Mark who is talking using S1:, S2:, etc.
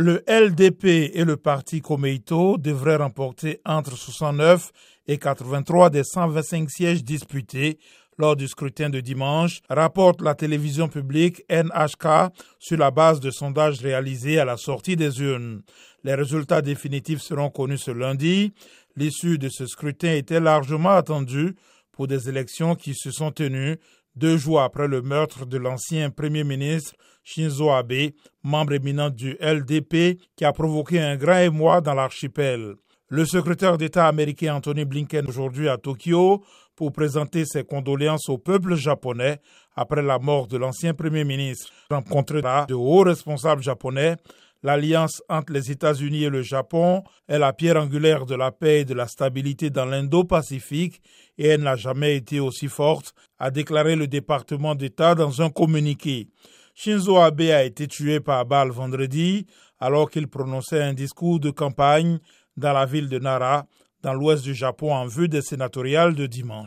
S1: Le LDP et le parti Komeito devraient remporter entre 69 et 83 des 125 sièges disputés lors du scrutin de dimanche, rapporte la télévision publique NHK sur la base de sondages réalisés à la sortie des urnes. Les résultats définitifs seront connus ce lundi. L'issue de ce scrutin était largement attendue pour des élections qui se sont tenues deux jours après le meurtre de l'ancien Premier ministre Shinzo Abe, membre éminent du LDP, qui a provoqué un grand émoi dans l'archipel. Le secrétaire d'État américain Anthony Blinken aujourd'hui à Tokyo pour présenter ses condoléances au peuple japonais après la mort de l'ancien Premier ministre. Rencontré de hauts responsables japonais, l'alliance entre les États-Unis et le Japon est la pierre angulaire de la paix et de la stabilité dans l'Indo-Pacifique et elle n'a jamais été aussi forte, a déclaré le département d'État dans un communiqué. Shinzo Abe a été tué par balle vendredi alors qu'il prononçait un discours de campagne dans la ville de Nara, dans l'ouest du Japon, en vue des sénatoriales de dimanche.